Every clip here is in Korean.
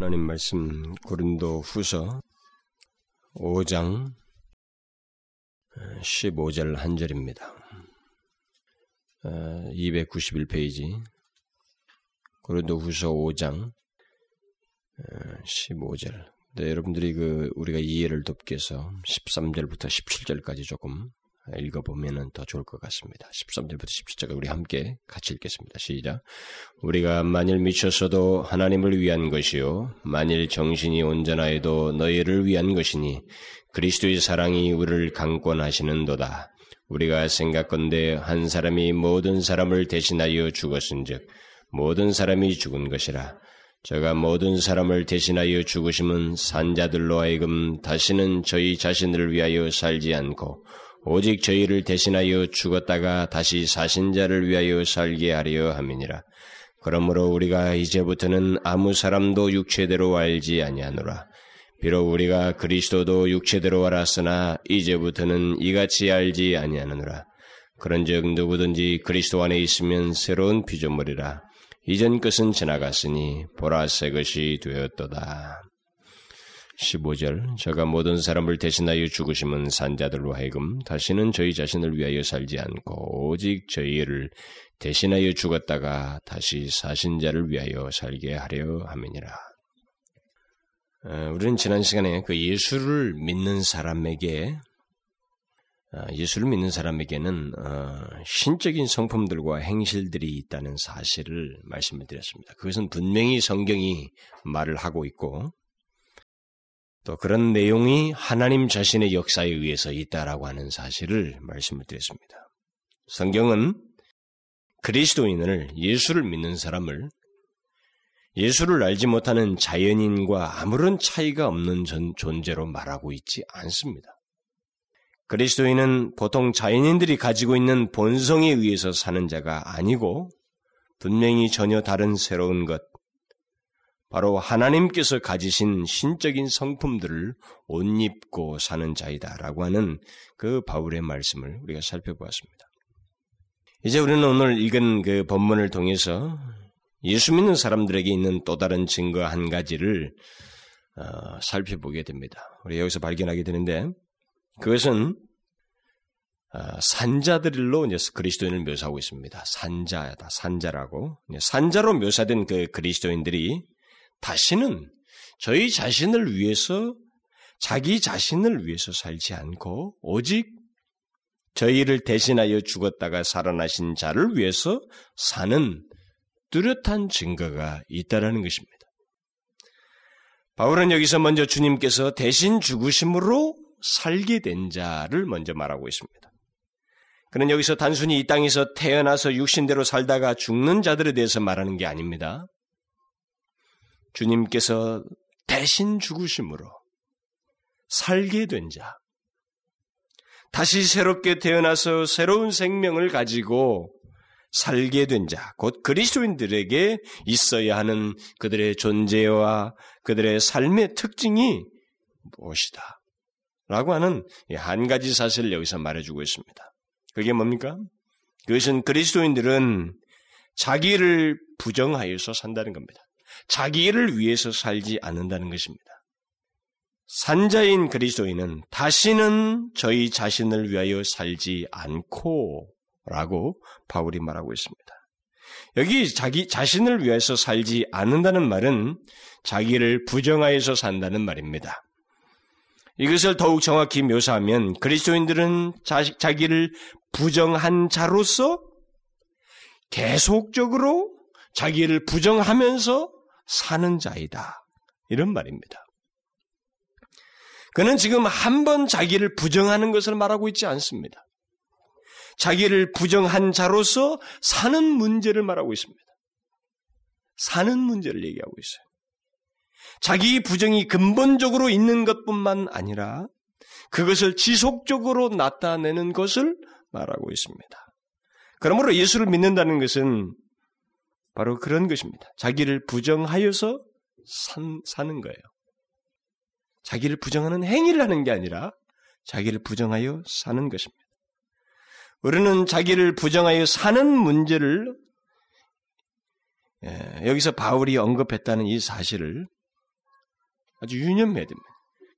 하나님 말씀 고린도 후서 5장 15절 한 절입니다. 291페이지 고린도 후서 5장 15절 네, 여러분들이 그 우리가 이해를 돕기 위해서 13절부터 17절까지 조금 읽어보면 더 좋을 것 같습니다. 13절부터 17절까지 우리 함께 같이 읽겠습니다. 시작. 우리가 만일 미쳤어도 하나님을 위한 것이요. 만일 정신이 온전하여도 너희를 위한 것이니 그리스도의 사랑이 우리를 강권하시는도다. 우리가 생각건대 한 사람이 모든 사람을 대신하여 죽었은 즉 모든 사람이 죽은 것이라. 저가 모든 사람을 대신하여 죽으심은 산자들로 하여금 다시는 저희 자신을 위하여 살지 않고 오직 저희를 대신하여 죽었다가 다시 사신 자를 위하여 살게 하려 함이니라. 그러므로 우리가 이제부터는 아무 사람도 육체대로 알지 아니하노라. 비록 우리가 그리스도도 육체대로 알았으나 이제부터는 이같이 알지 아니하노라. 그런즉 누구든지 그리스도 안에 있으면 새로운 피조물이라. 이전 것은 지나갔으니 보라 새 것이 되었도다. 15절 저가 모든 사람을 대신하여 죽으심은 산자들로 하여금 다시는 저희 자신을 위하여 살지 않고 오직 저희를 대신하여 죽었다가 다시 사신 자를 위하여 살게 하려 함이니라. 어, 우리는 지난 시간에 그 예수를 믿는 사람에게 어, 예수를 믿는 사람에게는 어, 신적인 성품들과 행실들이 있다는 사실을 말씀을 드렸습니다. 그것은 분명히 성경이 말을 하고 있고 또 그런 내용이 하나님 자신의 역사에 의해서 있다라고 하는 사실을 말씀을 드렸습니다. 성경은 그리스도인을 예수를 믿는 사람을 예수를 알지 못하는 자연인과 아무런 차이가 없는 존재로 말하고 있지 않습니다. 그리스도인은 보통 자연인들이 가지고 있는 본성에 의해서 사는 자가 아니고 분명히 전혀 다른 새로운 것, 바로 하나님께서 가지신 신적인 성품들을 옷 입고 사는 자이다라고 하는 그 바울의 말씀을 우리가 살펴보았습니다. 이제 우리는 오늘 읽은 그 본문을 통해서 예수 믿는 사람들에게 있는 또 다른 증거 한 가지를 어, 살펴보게 됩니다. 우리 여기서 발견하게 되는데 그것은 어, 산자들로 이제 그리스도인을 묘사하고 있습니다. 산자다, 산자라고 산자로 묘사된 그 그리스도인들이 다시는 저희 자신을 위해서 자기 자신을 위해서 살지 않고 오직 저희를 대신하여 죽었다가 살아나신 자를 위해서 사는 뚜렷한 증거가 있다라는 것입니다. 바울은 여기서 먼저 주님께서 대신 죽으심으로 살게 된 자를 먼저 말하고 있습니다. 그는 여기서 단순히 이 땅에서 태어나서 육신대로 살다가 죽는 자들에 대해서 말하는 게 아닙니다. 주님께서 대신 죽으심으로 살게 된 자, 다시 새롭게 태어나서 새로운 생명을 가지고 살게 된 자, 곧 그리스도인들에게 있어야 하는 그들의 존재와 그들의 삶의 특징이 무엇이다. 라고 하는 한 가지 사실을 여기서 말해주고 있습니다. 그게 뭡니까? 그것은 그리스도인들은 자기를 부정하여서 산다는 겁니다. 자기를 위해서 살지 않는다는 것입니다. 산자인 그리스도인은 다시는 저희 자신을 위하여 살지 않고 라고 바울이 말하고 있습니다. 여기 자기 자신을 위해서 살지 않는다는 말은 자기를 부정하여서 산다는 말입니다. 이것을 더욱 정확히 묘사하면 그리스도인들은 자, 자기를 부정한 자로서 계속적으로 자기를 부정하면서 사는 자이다. 이런 말입니다. 그는 지금 한 번 자기를 부정하는 것을 말하고 있지 않습니다. 자기를 부정한 자로서 사는 문제를 말하고 있습니다. 사는 문제를 얘기하고 있어요. 자기 부정이 근본적으로 있는 것뿐만 아니라 그것을 지속적으로 나타내는 것을 말하고 있습니다. 그러므로 예수를 믿는다는 것은 바로 그런 것입니다. 자기를 부정하여서 산, 사는 거예요. 자기를 부정하는 행위를 하는 게 아니라 자기를 부정하여 사는 것입니다. 우리는 자기를 부정하여 사는 문제를 예, 여기서 바울이 언급했다는 이 사실을 아주 유념해야 됩니다.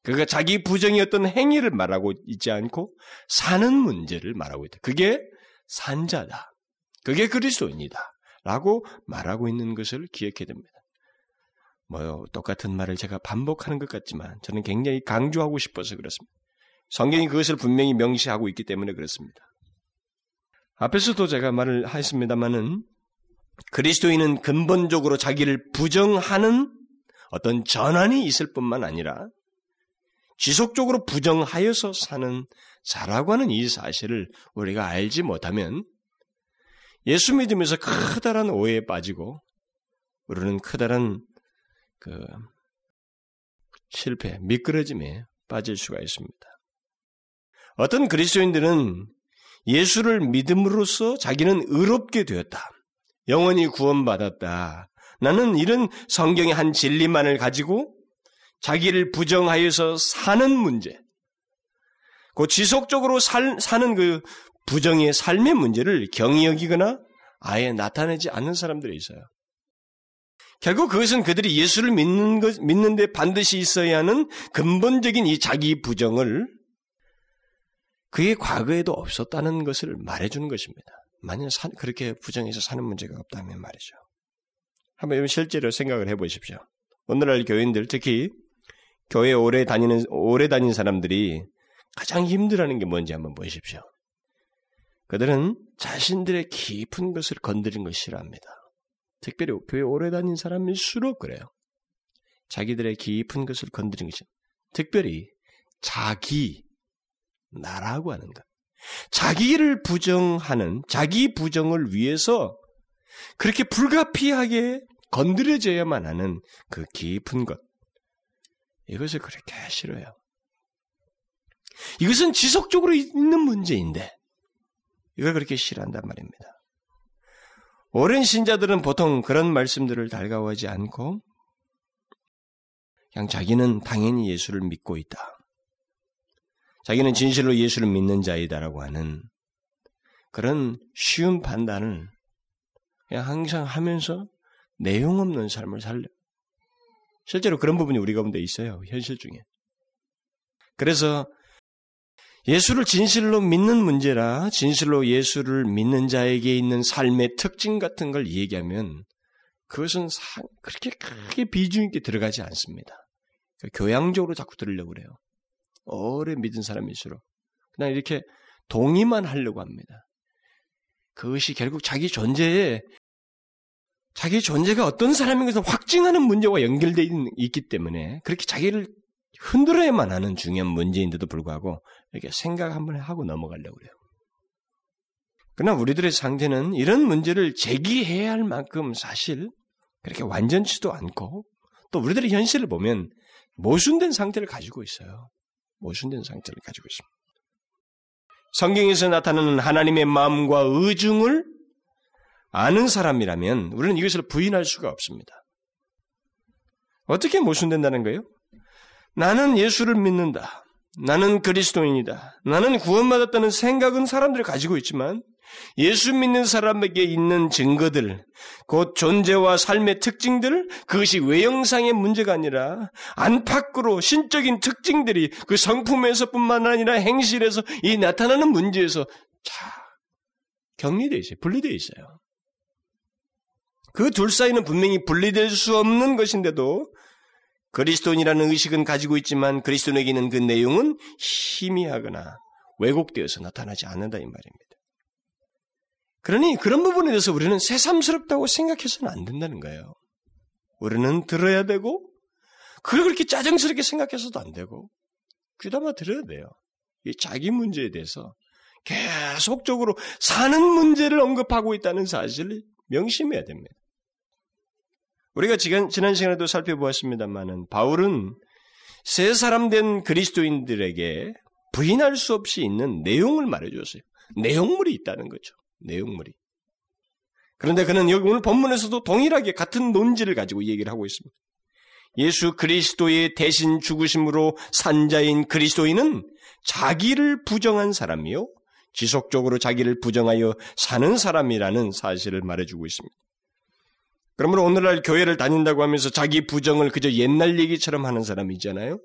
그가 자기 부정의 어떤 행위를 말하고 있지 않고 사는 문제를 말하고 있다. 그게 산자다. 그게 그리스도인이다. 라고 말하고 있는 것을 기억해야 됩니다. 뭐 똑같은 말을 제가 반복하는 것 같지만 저는 굉장히 강조하고 싶어서 그렇습니다. 성경이 그것을 분명히 명시하고 있기 때문에 그렇습니다. 앞에서도 제가 말을 했습니다마는 그리스도인은 근본적으로 자기를 부정하는 어떤 전환이 있을 뿐만 아니라 지속적으로 부정하여서 사는 자라고 하는 이 사실을 우리가 알지 못하면 예수 믿으면서 커다란 오해에 빠지고 우리는 커다란 그 실패, 미끄러짐에 빠질 수가 있습니다. 어떤 그리스도인들은 예수를 믿음으로써 자기는 의롭게 되었다. 영원히 구원받았다. 나는 이런 성경의 한 진리만을 가지고 자기를 부정하여서 사는 문제, 그 지속적으로 살, 사는 그 부정의 삶의 문제를 경히 여기거나 아예 나타내지 않는 사람들이 있어요. 결국 그것은 그들이 예수를 믿는 것, 믿는데 반드시 있어야 하는 근본적인 이 자기 부정을 그의 과거에도 없었다는 것을 말해주는 것입니다. 만약 사, 그렇게 부정해서 사는 문제가 없다면 말이죠. 한번 실제로 생각을 해보십시오. 오늘날 교인들, 특히 교회 오래 다니는, 오래 다닌 사람들이 가장 힘들어하는 게 뭔지 한번 보십시오. 그들은 자신들의 깊은 것을 건드린 싫어합니다. 특별히 교회 오래 다닌 사람일수록 그래요. 자기들의 깊은 것을 건드린 것이 특별히 자기 나라고 하는 것. 자기를 부정하는 자기 부정을 위해서 그렇게 불가피하게 건드려져야만 하는 그 깊은 것. 이것을 그렇게 싫어요. 이것은 지속적으로 있는 문제인데 이걸 그렇게 싫어한단 말입니다. 오랜 신자들은 보통 그런 말씀들을 달가워하지 않고 그냥 자기는 당연히 예수를 믿고 있다. 자기는 진실로 예수를 믿는 자이다라고 하는 그런 쉬운 판단을 그냥 항상 하면서 내용 없는 삶을 살려. 실제로 그런 부분이 우리 가운데 있어요. 현실 중에. 그래서 예수를 진실로 믿는 문제라 진실로 예수를 믿는 자에게 있는 삶의 특징 같은 걸 얘기하면 그것은 그렇게 크게 비중 있게 들어가지 않습니다. 교양적으로 자꾸 들으려고 그래요. 오래 믿은 사람일수록 그냥 이렇게 동의만 하려고 합니다. 그것이 결국 자기 존재에 자기 존재가 어떤 사람인 것을 확증하는 문제와 연결되어 있기 때문에 그렇게 자기를 흔들어야만 하는 중요한 문제인데도 불구하고 이렇게 생각 한번 하고 넘어가려고 그래요. 그러나 우리들의 상태는 이런 문제를 제기해야 할 만큼 사실 그렇게 완전치도 않고 또 우리들의 현실을 보면 모순된 상태를 가지고 있어요. 모순된 상태를 가지고 있습니다. 성경에서 나타나는 하나님의 마음과 의중을 아는 사람이라면 우리는 이것을 부인할 수가 없습니다. 어떻게 모순된다는 거예요? 나는 예수를 믿는다. 나는 그리스도인이다. 나는 구원받았다는 생각은 사람들이 가지고 있지만 예수 믿는 사람에게 있는 증거들, 곧 존재와 삶의 특징들, 그것이 외형상의 문제가 아니라 안팎으로 신적인 특징들이 그 성품에서뿐만 아니라 행실에서 이 나타나는 문제에서 자 격리되어 있어요. 분리되어 있어요. 그 둘 사이는 분명히 분리될 수 없는 것인데도 그리스도인이라는 의식은 가지고 있지만 그리스도인에게는 그 내용은 희미하거나 왜곡되어서 나타나지 않는다 이 말입니다. 그러니 그런 부분에 대해서 우리는 새삼스럽다고 생각해서는 안 된다는 거예요. 우리는 들어야 되고 그걸 그렇게 짜증스럽게 생각해서도 안 되고 귀담아 들어야 돼요. 이 자기 문제에 대해서 계속적으로 사는 문제를 언급하고 있다는 사실을 명심해야 됩니다. 우리가 지난, 지난 시간에도 살펴보았습니다만은 바울은 새 사람 된 그리스도인들에게 부인할 수 없이 있는 내용을 말해주었어요. 내용물이 있다는 거죠. 내용물이. 그런데 그는 여기 오늘 본문에서도 동일하게 같은 논지를 가지고 얘기를 하고 있습니다. 예수 그리스도의 대신 죽으심으로 산자인 그리스도인은 자기를 부정한 사람이요. 지속적으로 자기를 부정하여 사는 사람이라는 사실을 말해주고 있습니다. 그러므로 오늘날 교회를 다닌다고 하면서 자기 부정을 그저 옛날 얘기처럼 하는 사람이 있잖아요.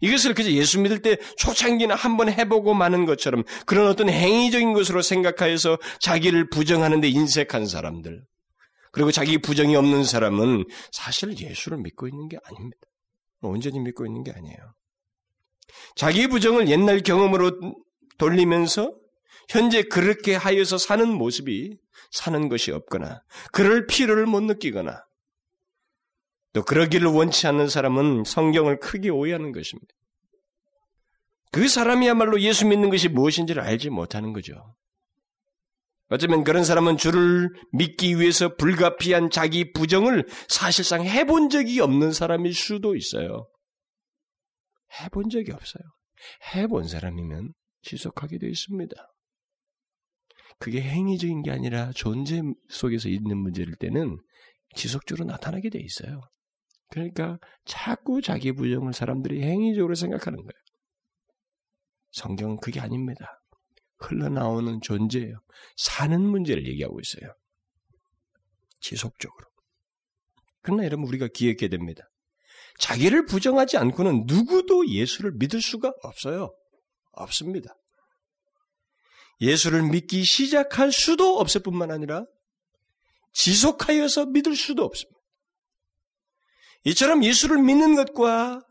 이것을 그저 예수 믿을 때 초창기나 한번 해보고 마는 것처럼 그런 어떤 행위적인 것으로 생각하여서 자기를 부정하는데 인색한 사람들. 그리고 자기 부정이 없는 사람은 사실 예수를 믿고 있는 게 아닙니다. 온전히 믿고 있는 게 아니에요. 자기 부정을 옛날 경험으로 돌리면서 현재 그렇게 하여서 사는 모습이 사는 것이 없거나 그럴 필요를 못 느끼거나 또 그러기를 원치 않는 사람은 성경을 크게 오해하는 것입니다. 그 사람이야말로 예수 믿는 것이 무엇인지를 알지 못하는 거죠. 어쩌면 그런 사람은 주를 믿기 위해서 불가피한 자기 부정을 사실상 해본 적이 없는 사람일 수도 있어요. 해본 적이 없어요. 해본 사람이면 지속하게 되어 있습니다. 그게 행위적인 게 아니라 존재 속에서 있는 문제일 때는 지속적으로 나타나게 돼 있어요. 그러니까 자꾸 자기 부정을 사람들이 행위적으로 생각하는 거예요. 성경은 그게 아닙니다. 흘러나오는 존재예요. 사는 문제를 얘기하고 있어요. 지속적으로. 그러나 여러분 우리가 기억해야 됩니다. 자기를 부정하지 않고는 누구도 예수를 믿을 수가 없어요. 없습니다. 예수를 믿기 시작할 수도 없을 뿐만 아니라 지속하여서 믿을 수도 없습니다. 이처럼 예수를 믿는 것과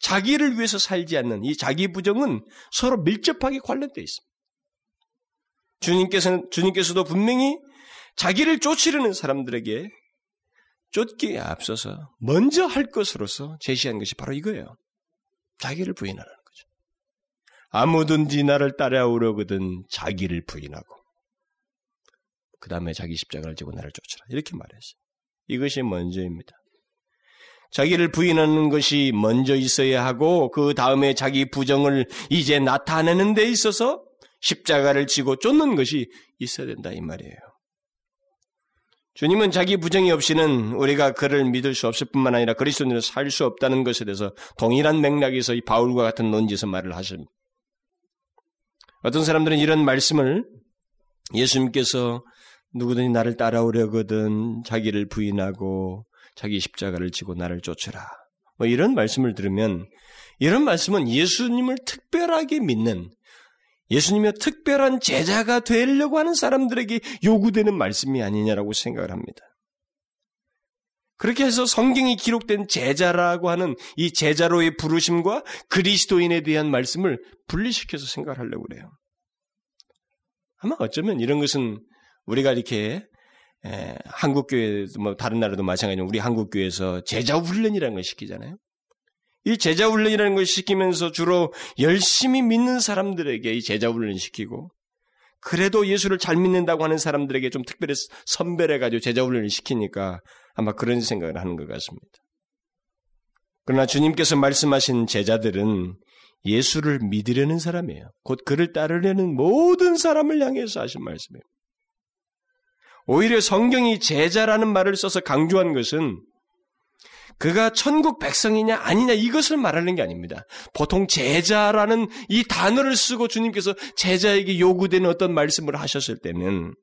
자기를 위해서 살지 않는 이 자기 부정은 서로 밀접하게 관련되어 있습니다. 주님께서는, 주님께서도 분명히 자기를 쫓으려는 사람들에게 쫓기에 앞서서 먼저 할 것으로서 제시한 것이 바로 이거예요. 자기를 부인하라는. 아무든지 나를 따라오려거든 자기를 부인하고 그 다음에 자기 십자가를 지고 나를 쫓으라 이렇게 말했어요. 이것이 먼저입니다. 자기를 부인하는 것이 먼저 있어야 하고 그 다음에 자기 부정을 이제 나타내는 데 있어서 십자가를 지고 쫓는 것이 있어야 된다 이 말이에요. 주님은 자기 부정이 없이는 우리가 그를 믿을 수 없을 뿐만 아니라 그리스도인으로 살 수 없다는 것에 대해서 동일한 맥락에서 이 바울과 같은 논지에서 말을 하십니다. 어떤 사람들은 이런 말씀을 예수님께서 누구든지 나를 따라오려거든 자기를 부인하고 자기 십자가를 지고 나를 쫓으라. 뭐 이런 말씀을 들으면 이런 말씀은 예수님을 특별하게 믿는 예수님의 특별한 제자가 되려고 하는 사람들에게 요구되는 말씀이 아니냐라고 생각을 합니다. 그렇게 해서 성경이 기록된 제자라고 하는 이 제자로의 부르심과 그리스도인에 대한 말씀을 분리시켜서 생각하려고 그래요. 아마 어쩌면 이런 것은 우리가 이렇게 한국 교회도 뭐 다른 나라도 마찬가지로 우리 한국 교회에서 제자 훈련이라는 걸 시키잖아요. 이 제자 훈련이라는 걸 시키면서 주로 열심히 믿는 사람들에게 이 제자 훈련 시키고 그래도 예수를 잘 믿는다고 하는 사람들에게 좀 특별히 선별해 가지고 제자 훈련을 시키니까 아마 그런 생각을 하는 것 같습니다. 그러나 주님께서 말씀하신 제자들은 예수를 믿으려는 사람이에요. 곧 그를 따르려는 모든 사람을 향해서 하신 말씀이에요. 오히려 성경이 제자라는 말을 써서 강조한 것은 그가 천국 백성이냐 아니냐 이것을 말하는 게 아닙니다. 보통 제자라는 이 단어를 쓰고 주님께서 제자에게 요구되는 어떤 말씀을 하셨을 때는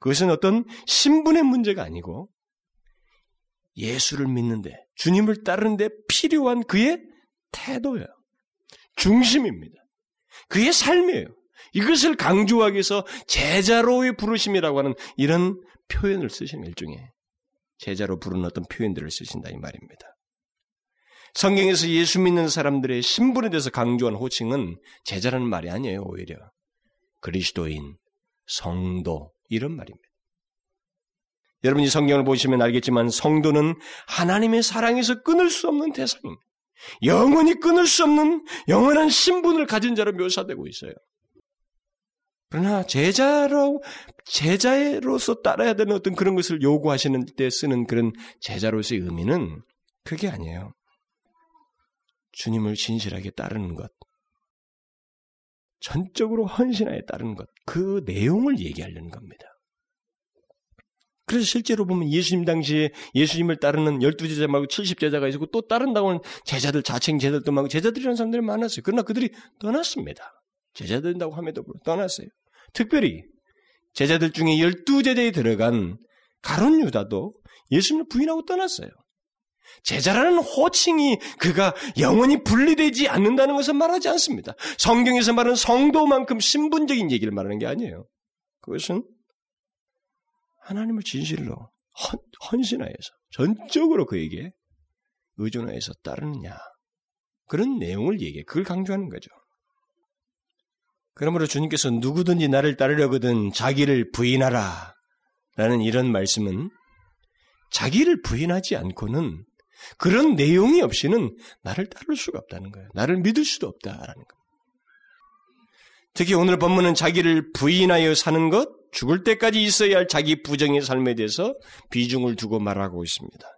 그것은 어떤 신분의 문제가 아니고 예수를 믿는데 주님을 따르는데 필요한 그의 태도예요. 중심입니다. 그의 삶이에요. 이것을 강조하기 위해서 제자로의 부르심이라고 하는 이런 표현을 쓰신 일종의 제자로 부르는 어떤 표현들을 쓰신다 이 말입니다. 성경에서 예수 믿는 사람들의 신분에 대해서 강조한 호칭은 제자라는 말이 아니에요, 오히려. 그리스도인, 성도, 이런 말입니다. 여러분이 성경을 보시면 알겠지만 성도는 하나님의 사랑에서 끊을 수 없는 대상입니다. 영원히 끊을 수 없는 영원한 신분을 가진 자로 묘사되고 있어요. 그러나 제자로 제자로서 따라야 되는 어떤 그런 것을 요구하시는 때 쓰는 그런 제자로서의 의미는 그게 아니에요. 주님을 진실하게 따르는 것, 전적으로 헌신하에 따르는 것, 그 내용을 얘기하려는 겁니다. 그래서 실제로 보면 예수님 당시에 예수님을 따르는 열두 제자 말고 칠십 제자가 있었고 또 따른다고 하는 제자들 자칭 제자들도 많고 제자들이라는 사람들이 많았어요. 그러나 그들이 떠났습니다. 제자 된다고 함에도 불구하고 떠났어요. 특별히 제자들 중에 열두 제자에 들어간 가론 유다도 예수님을 부인하고 떠났어요. 제자라는 호칭이 그가 영원히 분리되지 않는다는 것을 말하지 않습니다. 성경에서 말하는 성도만큼 신분적인 얘기를 말하는 게 아니에요. 그것은 하나님을 진실로 헌, 헌신하여서 전적으로 그에게 의존하여서 따르느냐 그런 내용을 얘기해 그걸 강조하는 거죠. 그러므로 주님께서 누구든지 나를 따르려거든 자기를 부인하라 라는 이런 말씀은 자기를 부인하지 않고는 그런 내용이 없이는 나를 따를 수가 없다는 거예요. 나를 믿을 수도 없다라는 겁니다. 특히 오늘 본문은 자기를 부인하여 사는 것, 죽을 때까지 있어야 할 자기 부정의 삶에 대해서 비중을 두고 말하고 있습니다.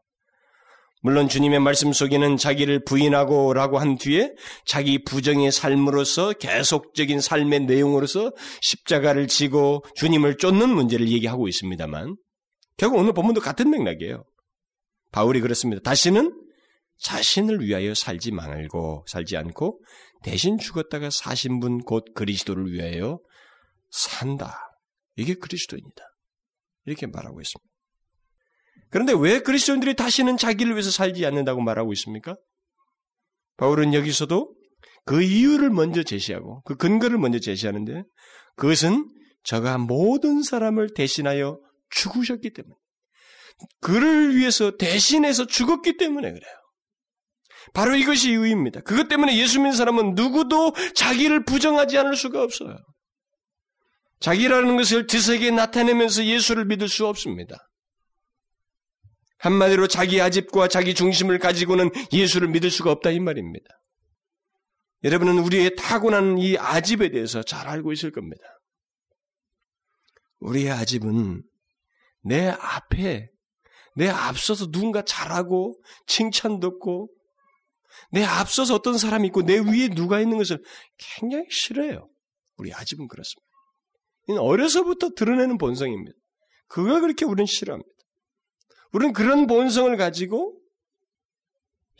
물론 주님의 말씀 속에는 자기를 부인하고 라고 한 뒤에 자기 부정의 삶으로서 계속적인 삶의 내용으로서 십자가를 지고 주님을 쫓는 문제를 얘기하고 있습니다만 결국 오늘 본문도 같은 맥락이에요. 바울이 그렇습니다. 다시는 자신을 위하여 살지 말고 살지 않고 대신 죽었다가 사신 분 곧 그리스도를 위하여 산다. 이게 그리스도입니다. 이렇게 말하고 있습니다. 그런데 왜 그리스도인들이 다시는 자기를 위해서 살지 않는다고 말하고 있습니까? 바울은 여기서도 그 이유를 먼저 제시하고 그 근거를 먼저 제시하는데 그것은 저가 모든 사람을 대신하여 죽으셨기 때문에 그를 위해서 대신해서 죽었기 때문에 그래요. 바로 이것이 이유입니다. 그것 때문에 예수 믿는 사람은 누구도 자기를 부정하지 않을 수가 없어요. 자기라는 것을 드세게 나타내면서 예수를 믿을 수 없습니다. 한마디로 자기 아집과 자기 중심을 가지고는 예수를 믿을 수가 없다 이 말입니다. 여러분은 우리의 타고난 이 아집에 대해서 잘 알고 있을 겁니다. 우리의 아집은 내 앞에 내 앞서서 누군가 잘하고 칭찬 듣고 내 앞서서 어떤 사람이 있고 내 위에 누가 있는 것을 굉장히 싫어해요. 우리 아집은 그렇습니다. 이는 어려서부터 드러내는 본성입니다. 그걸 그렇게 우리는 싫어합니다. 우리는 그런 본성을 가지고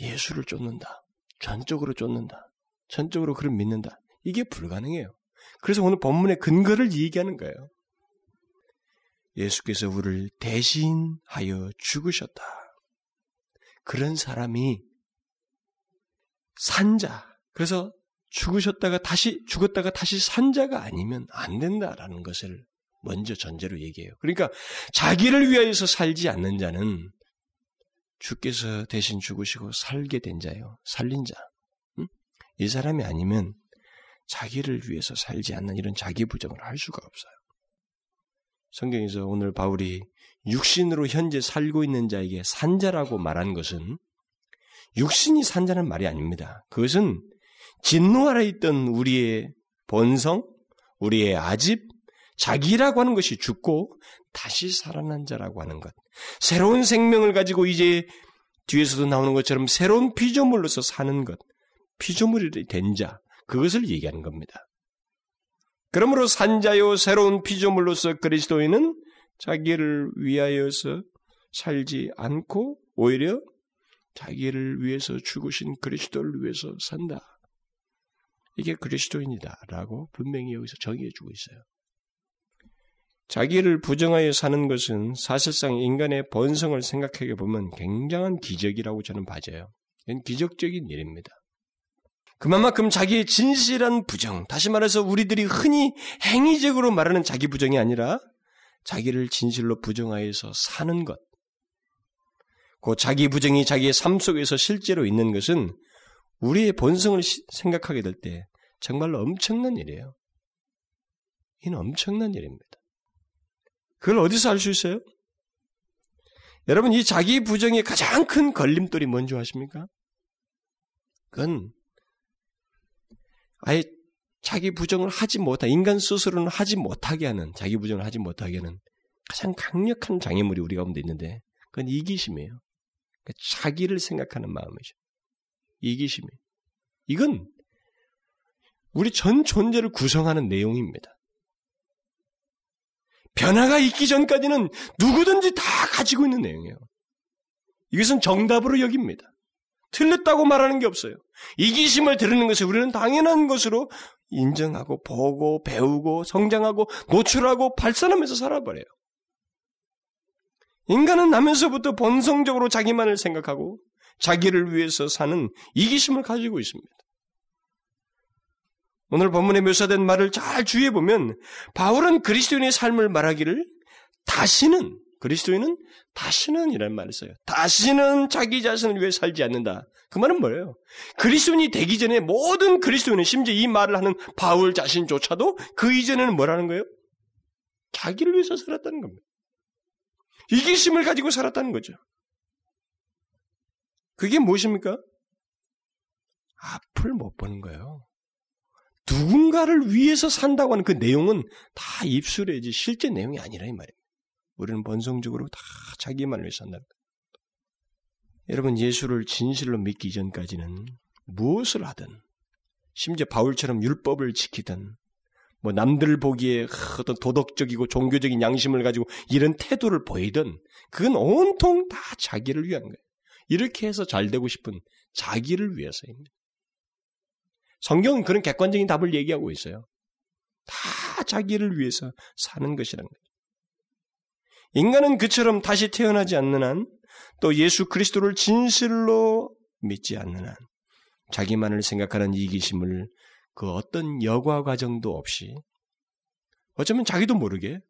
예수를 쫓는다. 전적으로 쫓는다. 전적으로 그를 믿는다. 이게 불가능해요. 그래서 오늘 본문의 근거를 얘기하는 거예요. 예수께서 우리를 대신하여 죽으셨다. 그런 사람이 산자. 그래서 죽으셨다가 다시 죽었다가 다시 산자가 아니면 안 된다라는 것을 먼저 전제로 얘기해요. 그러니까 자기를 위하여서 살지 않는 자는 주께서 대신 죽으시고 살게 된 자요. 살린 자. 응? 이 사람이 아니면 자기를 위해서 살지 않는 이런 자기 부정을 할 수가 없어요. 성경에서 오늘 바울이 육신으로 현재 살고 있는 자에게 산자라고 말한 것은 육신이 산자는 말이 아닙니다. 그것은 진노 아래 있던 우리의 본성, 우리의 아집, 자기라고 하는 것이 죽고 다시 살아난 자라고 하는 것. 새로운 생명을 가지고 이제 뒤에서도 나오는 것처럼 새로운 피조물로서 사는 것. 피조물이 된 자. 그것을 얘기하는 겁니다. 그러므로 산자요 새로운 피조물로서 그리스도인은 자기를 위하여서 살지 않고 오히려 자기를 위해서 죽으신 그리스도를 위해서 산다. 이게 그리스도인이다라고 분명히 여기서 정의해 주고 있어요. 자기를 부정하여 사는 것은 사실상 인간의 본성을 생각해 보면 굉장한 기적이라고 저는 봐져요. 이건 기적적인 일입니다. 그만큼 자기의 진실한 부정, 다시 말해서 우리들이 흔히 행위적으로 말하는 자기 부정이 아니라 자기를 진실로 부정하여서 사는 것. 그 자기 부정이 자기의 삶 속에서 실제로 있는 것은 우리의 본성을 생각하게 될 때 정말로 엄청난 일이에요. 이는 엄청난 일입니다. 그걸 어디서 알 수 있어요? 여러분, 이 자기 부정의 가장 큰 걸림돌이 뭔지 아십니까? 그건 아예 자기 부정을 하지 못하, 인간 스스로는 하지 못하게 하는, 자기 부정을 하지 못하게 하는 가장 강력한 장애물이 우리 가운데 있는데, 그건 이기심이에요. 그러니까 자기를 생각하는 마음이죠. 이기심이. 이건 우리 전 존재를 구성하는 내용입니다. 변화가 있기 전까지는 누구든지 다 가지고 있는 내용이에요. 이것은 정답으로 여깁니다. 틀렸다고 말하는 게 없어요. 이기심을 드리는 것을 우리는 당연한 것으로 인정하고 보고 배우고 성장하고 노출하고 발산하면서 살아버려요. 인간은 나면서부터 본성적으로 자기만을 생각하고 자기를 위해서 사는 이기심을 가지고 있습니다. 오늘 본문에 묘사된 말을 잘 주의해 보면 바울은 그리스도인의 삶을 말하기를 다시는 그리스도인은 다시는 이라는 말을 써요. 다시는 자기 자신을 위해 살지 않는다. 그 말은 뭐예요? 그리스도인이 되기 전에 모든 그리스도인은 심지어 이 말을 하는 바울 자신조차도 그 이전에는 뭐라는 거예요? 자기를 위해서 살았다는 겁니다. 이기심을 가지고 살았다는 거죠. 그게 무엇입니까? 앞을 못 보는 거예요. 누군가를 위해서 산다고 하는 그 내용은 다 입술이지 실제 내용이 아니라 이 말이에요. 우리는 본성적으로 다 자기만을 위해 산다. 여러분 예수를 진실로 믿기 전까지는 무엇을 하든 심지어 바울처럼 율법을 지키든 뭐 남들 보기에 어떤 도덕적이고 종교적인 양심을 가지고 이런 태도를 보이든 그건 온통 다 자기를 위한 거예요. 이렇게 해서 잘 되고 싶은 자기를 위해서입니다. 성경은 그런 객관적인 답을 얘기하고 있어요. 다 자기를 위해서 사는 것이라는 거죠. 인간은 그처럼 다시 태어나지 않는 한, 또 예수 그리스도를 진실로 믿지 않는 한, 자기만을 생각하는 이기심을 그 어떤 여과 과정도 없이, 어쩌면 자기도 모르게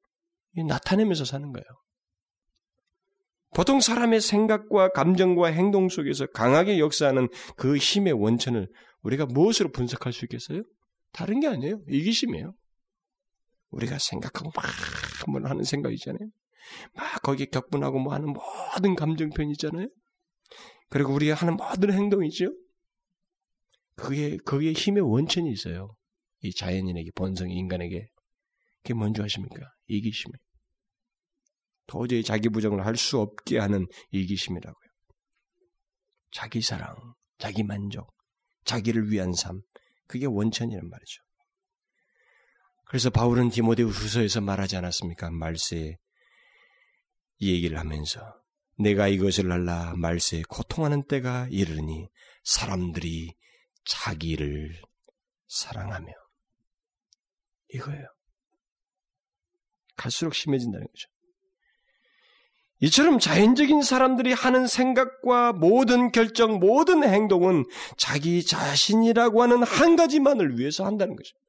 나타내면서 사는 거예요. 보통 사람의 생각과 감정과 행동 속에서 강하게 역사하는 그 힘의 원천을 우리가 무엇으로 분석할 수 있겠어요? 다른 게 아니에요. 이기심이에요. 우리가 생각하고 막 하는 생각 있잖아요. 막 거기에 격분하고 뭐 하는 모든 감정 표현 있잖아요. 그리고 우리가 하는 모든 행동이죠. 그게 거기에 힘의 원천이 있어요. 이 자연인에게 본성 인간에게 그게 뭔지 아십니까? 이기심이. 도저히 자기 부정을 할 수 없게 하는 이기심이라고요. 자기 사랑, 자기 만족, 자기를 위한 삶, 그게 원천이란 말이죠. 그래서 바울은 디모데후 후서에서 말하지 않았습니까? 말세에 이 얘기를 하면서 내가 이것을 알라 말세에 고통하는 때가 이르니 사람들이 자기를 사랑하며 이거예요. 갈수록 심해진다는 거죠. 이처럼 자연적인 사람들이 하는 생각과 모든 결정, 모든 행동은 자기 자신이라고 하는 한 가지만을 위해서 한다는 것입니다.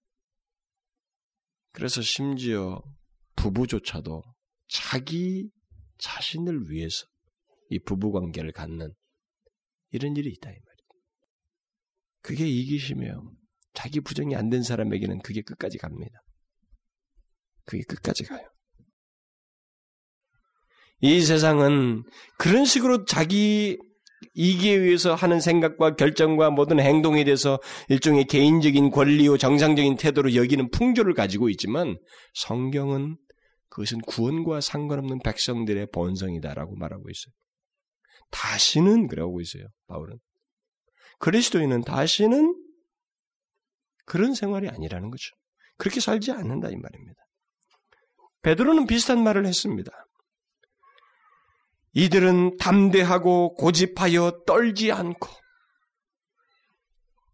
그래서 심지어 부부조차도 자기 자신을 위해서 이 부부 관계를 갖는 이런 일이 있다 이 말이에요. 그게 이기심이에요. 자기 부정이 안 된 사람에게는 그게 끝까지 갑니다. 그게 끝까지 가요. 이 세상은 그런 식으로 자기 이기에 의해서 하는 생각과 결정과 모든 행동에 대해서 일종의 개인적인 권리요 정상적인 태도로 여기는 풍조를 가지고 있지만 성경은 그것은 구원과 상관없는 백성들의 본성이다라고 말하고 있어요. 다시는 그러고 있어요. 바울은 그리스도인은 다시는 그런 생활이 아니라는 거죠. 그렇게 살지 않는다 이 말입니다. 베드로는 비슷한 말을 했습니다. 이들은 담대하고 고집하여 떨지 않고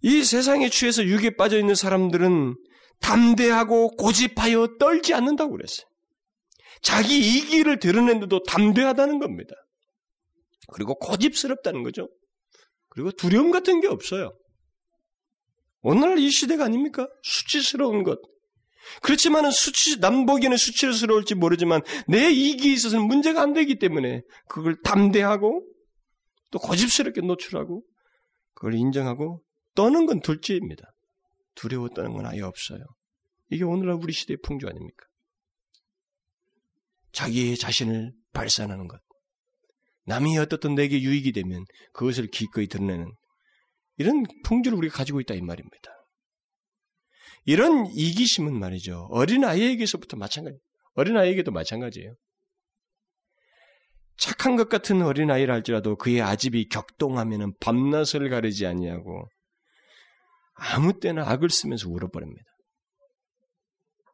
이 세상에 취해서 육에 빠져 있는 사람들은 담대하고 고집하여 떨지 않는다고 그랬어요. 자기 이기를 드러낸데도 담대하다는 겁니다. 그리고 고집스럽다는 거죠. 그리고 두려움 같은 게 없어요. 오늘날 이 시대가 아닙니까? 수치스러운 것, 그렇지만은 수치, 남보기에는 수치스러울지 모르지만 내 이익이 있어서는 문제가 안 되기 때문에 그걸 담대하고 또 고집스럽게 노출하고 그걸 인정하고 떠는 건 둘째입니다. 두려워 떠는 건 아예 없어요. 이게 오늘날 우리 시대의 풍조 아닙니까? 자기의 자신을 발산하는 것. 남이 어떻든 내게 유익이 되면 그것을 기꺼이 드러내는 이런 풍조를 우리가 가지고 있다 이 말입니다. 이런 이기심은 말이죠. 어린아이에게서부터 마찬가지. 어린아이에게도 마찬가지예요. 착한 것 같은 어린아이라 할지라도 그의 아집이 격동하면 밤낮을 가리지 아니하고 아무 때나 악을 쓰면서 울어버립니다.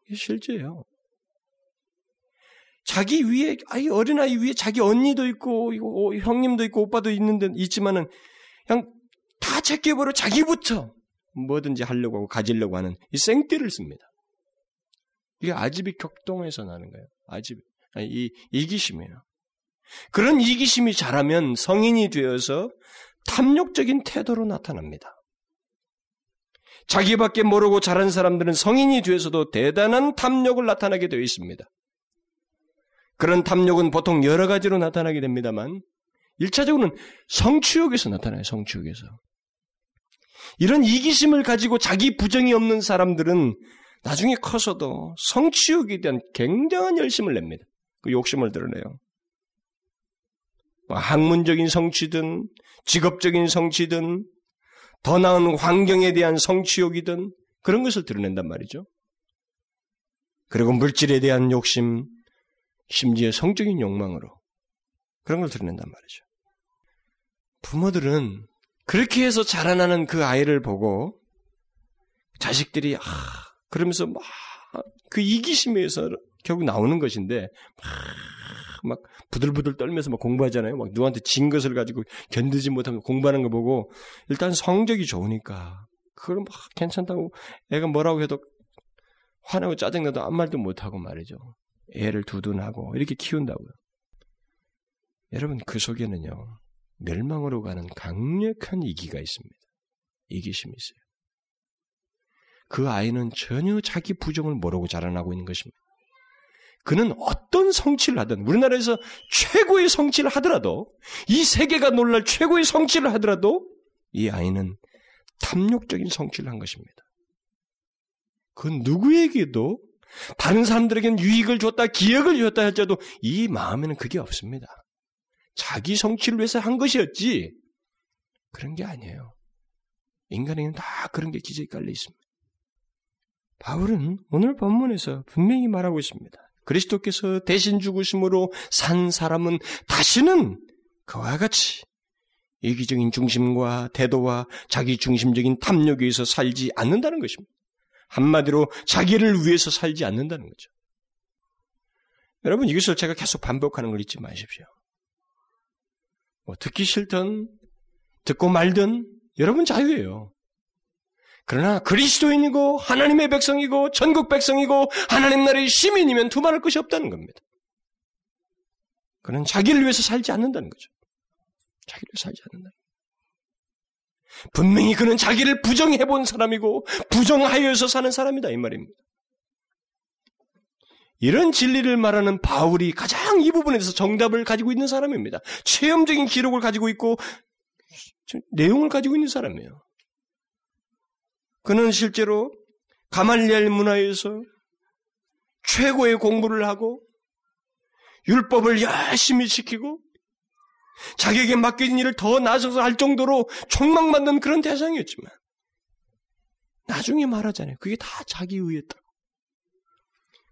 이게 실제예요. 자기 위에, 아이 어린아이 위에 자기 언니도 있고, 형님도 있고, 오빠도 있는데, 있지만은, 그냥 다 제껴버려 자기부터 뭐든지 하려고 하고 가지려고 하는 이 생떼를 씁니다. 이게 아집이 격동해서 나는 거예요. 아집, 아니, 이 이기심이에요. 그런 이기심이 자라면 성인이 되어서 탐욕적인 태도로 나타납니다. 자기밖에 모르고 자란 사람들은 성인이 되어서도 대단한 탐욕을 나타나게 되어 있습니다. 그런 탐욕은 보통 여러 가지로 나타나게 됩니다만, 1차적으로는 성취욕에서 나타나요, 성취욕에서. 이런 이기심을 가지고 자기 부정이 없는 사람들은 나중에 커서도 성취욕에 대한 굉장한 열심을 냅니다. 그 욕심을 드러내요. 뭐 학문적인 성취든, 직업적인 성취든, 더 나은 환경에 대한 성취욕이든 그런 것을 드러낸단 말이죠. 그리고 물질에 대한 욕심, 심지어 성적인 욕망으로 그런 걸 드러낸단 말이죠. 부모들은 그렇게 해서 자라나는 그 아이를 보고 자식들이 아 그러면서 막 그 이기심에서 결국 나오는 것인데 막, 막 부들부들 떨면서 막 공부하잖아요. 막 누구한테 진 것을 가지고 견디지 못하고 공부하는 거 보고 일단 성적이 좋으니까 그걸 막 괜찮다고 애가 뭐라고 해도 화나고 짜증나도 아무 말도 못하고 말이죠. 애를 두둔하고 이렇게 키운다고요. 여러분 그 속에는요 멸망으로 가는 강력한 이기가 있습니다. 이기심이 있어요. 그 아이는 전혀 자기 부정을 모르고 자라나고 있는 것입니다. 그는 어떤 성취를 하든 우리나라에서 최고의 성취를 하더라도 이 세계가 놀랄 최고의 성취를 하더라도 이 아이는 탐욕적인 성취를 한 것입니다. 그 누구에게도 다른 사람들에게는 유익을 줬다, 기억을 줬다 할지라도 이 마음에는 그게 없습니다. 자기 성취를 위해서 한 것이었지 그런 게 아니에요. 인간에게는 다 그런 게 기저에 깔려 있습니다. 바울은 오늘 본문에서 분명히 말하고 있습니다. 그리스도께서 대신 죽으심으로 산 사람은 다시는 그와 같이 이기적인 중심과 태도와 자기 중심적인 탐욕에 의해서 살지 않는다는 것입니다. 한마디로 자기를 위해서 살지 않는다는 거죠. 여러분 이것을 제가 계속 반복하는 걸 잊지 마십시오. 뭐 듣기 싫든 듣고 말든 여러분 자유예요. 그러나 그리스도인이고 하나님의 백성이고 전국 백성이고 하나님 나라의 시민이면 두말할 것이 없다는 겁니다. 그는 자기를 위해서 살지 않는다는 거죠. 자기를 살지 않는다. 분명히 그는 자기를 부정해 본 사람이고 부정하여서 사는 사람이다 이 말입니다. 이런 진리를 말하는 바울이 가장 이 부분에서 정답을 가지고 있는 사람입니다. 체험적인 기록을 가지고 있고 내용을 가지고 있는 사람이에요. 그는 실제로 가말리엘 문화에서 최고의 공부를 하고 율법을 열심히 지키고 자기에게 맡겨진 일을 더 나서서 할 정도로 촉망받는 그런 대상이었지만 나중에 말하잖아요. 그게 다 자기 의였다.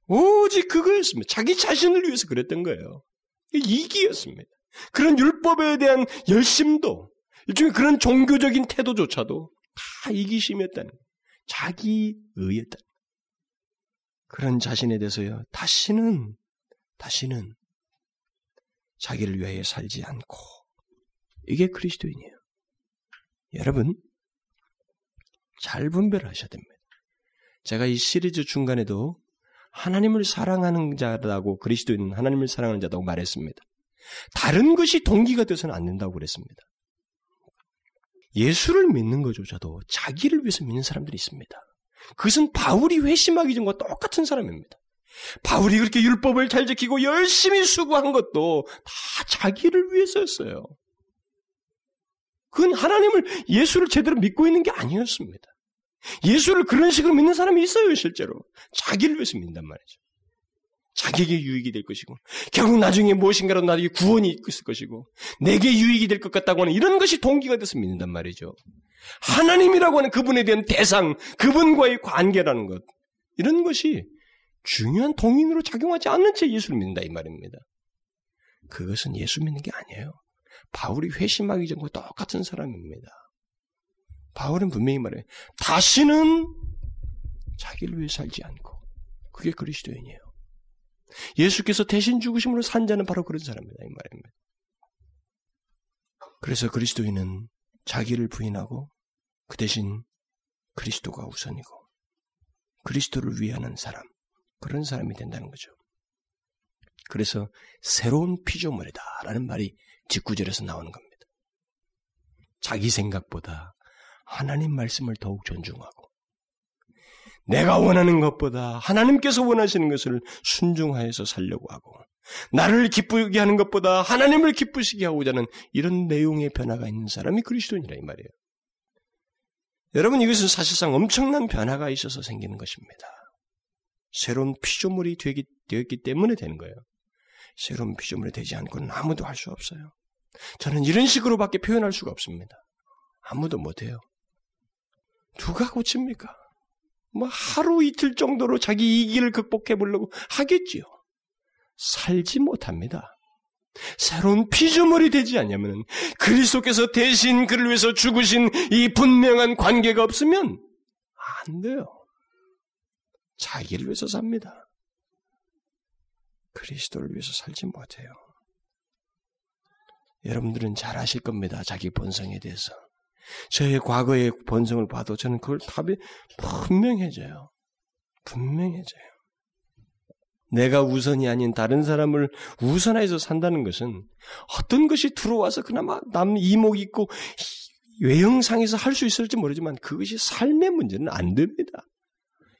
오직 그거였습니다. 자기 자신을 위해서 그랬던 거예요. 이기였습니다. 그런 율법에 대한 열심도 일종의 그런 종교적인 태도조차도 다 이기심이었다는 거예요. 자기 의였다. 그런 자신에 대해서요. 다시는 다시는 자기를 위해 살지 않고 이게 그리스도인이에요. 여러분 잘 분별하셔야 됩니다. 제가 이 시리즈 중간에도 하나님을 사랑하는 자라고 그리스도인은 하나님을 사랑하는 자라고 말했습니다. 다른 것이 동기가 되서는 안 된다고 그랬습니다. 예수를 믿는 것조차도 자기를 위해서 믿는 사람들이 있습니다. 그것은 바울이 회심하기 전과 똑같은 사람입니다. 바울이 그렇게 율법을 잘 지키고 열심히 수고한 것도 다 자기를 위해서였어요. 그건 하나님을 예수를 제대로 믿고 있는 게 아니었습니다. 예수를 그런 식으로 믿는 사람이 있어요, 실제로. 자기를 위해서 믿는단 말이죠. 자기에게 유익이 될 것이고, 결국 나중에 무엇인가로 나에게 구원이 있을 것이고, 내게 유익이 될 것 같다고 하는 이런 것이 동기가 돼서 믿는단 말이죠. 하나님이라고 하는 그분에 대한 대상, 그분과의 관계라는 것, 이런 것이 중요한 동인으로 작용하지 않는 채 예수를 믿는다, 이 말입니다. 그것은 예수 믿는 게 아니에요. 바울이 회심하기 전과 똑같은 사람입니다. 바울은 분명히 말해요. 다시는 자기를 위해 살지 않고 그게 그리스도인이에요. 예수께서 대신 죽으심으로 산 자는 바로 그런 사람입니다. 이 말입니다. 그래서 그리스도인은 자기를 부인하고 그 대신 그리스도가 우선이고 그리스도를 위하는 사람 그런 사람이 된다는 거죠. 그래서 새로운 피조물이다라는 말이 뒷구절에서 나오는 겁니다. 자기 생각보다 하나님 말씀을 더욱 존중하고 내가 원하는 것보다 하나님께서 원하시는 것을 순종하여서 살려고 하고 나를 기쁘게 하는 것보다 하나님을 기쁘시게 하고자 하는 이런 내용의 변화가 있는 사람이 그리스도인이라 이 말이에요. 여러분 이것은 사실상 엄청난 변화가 있어서 생기는 것입니다. 새로운 피조물이 되기, 되었기 때문에 되는 거예요. 새로운 피조물이 되지 않고는 아무도 할 수 없어요. 저는 이런 식으로밖에 표현할 수가 없습니다. 아무도 못해요. 누가 고칩니까? 뭐 하루 이틀 정도로 자기 이기를 극복해 보려고 하겠지요. 살지 못합니다. 새로운 피조물이 되지 않냐면 그리스도께서 대신 그를 위해서 죽으신 이 분명한 관계가 없으면 안 돼요. 자기를 위해서 삽니다. 그리스도를 위해서 살지 못해요. 여러분들은 잘 아실 겁니다. 자기 본성에 대해서. 저의 과거의 본성을 봐도 저는 그걸 답이 분명해져요. 분명해져요. 내가 우선이 아닌 다른 사람을 우선해서 산다는 것은 어떤 것이 들어와서 그나마 남 이목 있고 외형상에서 할 수 있을지 모르지만 그것이 삶의 문제는 안 됩니다.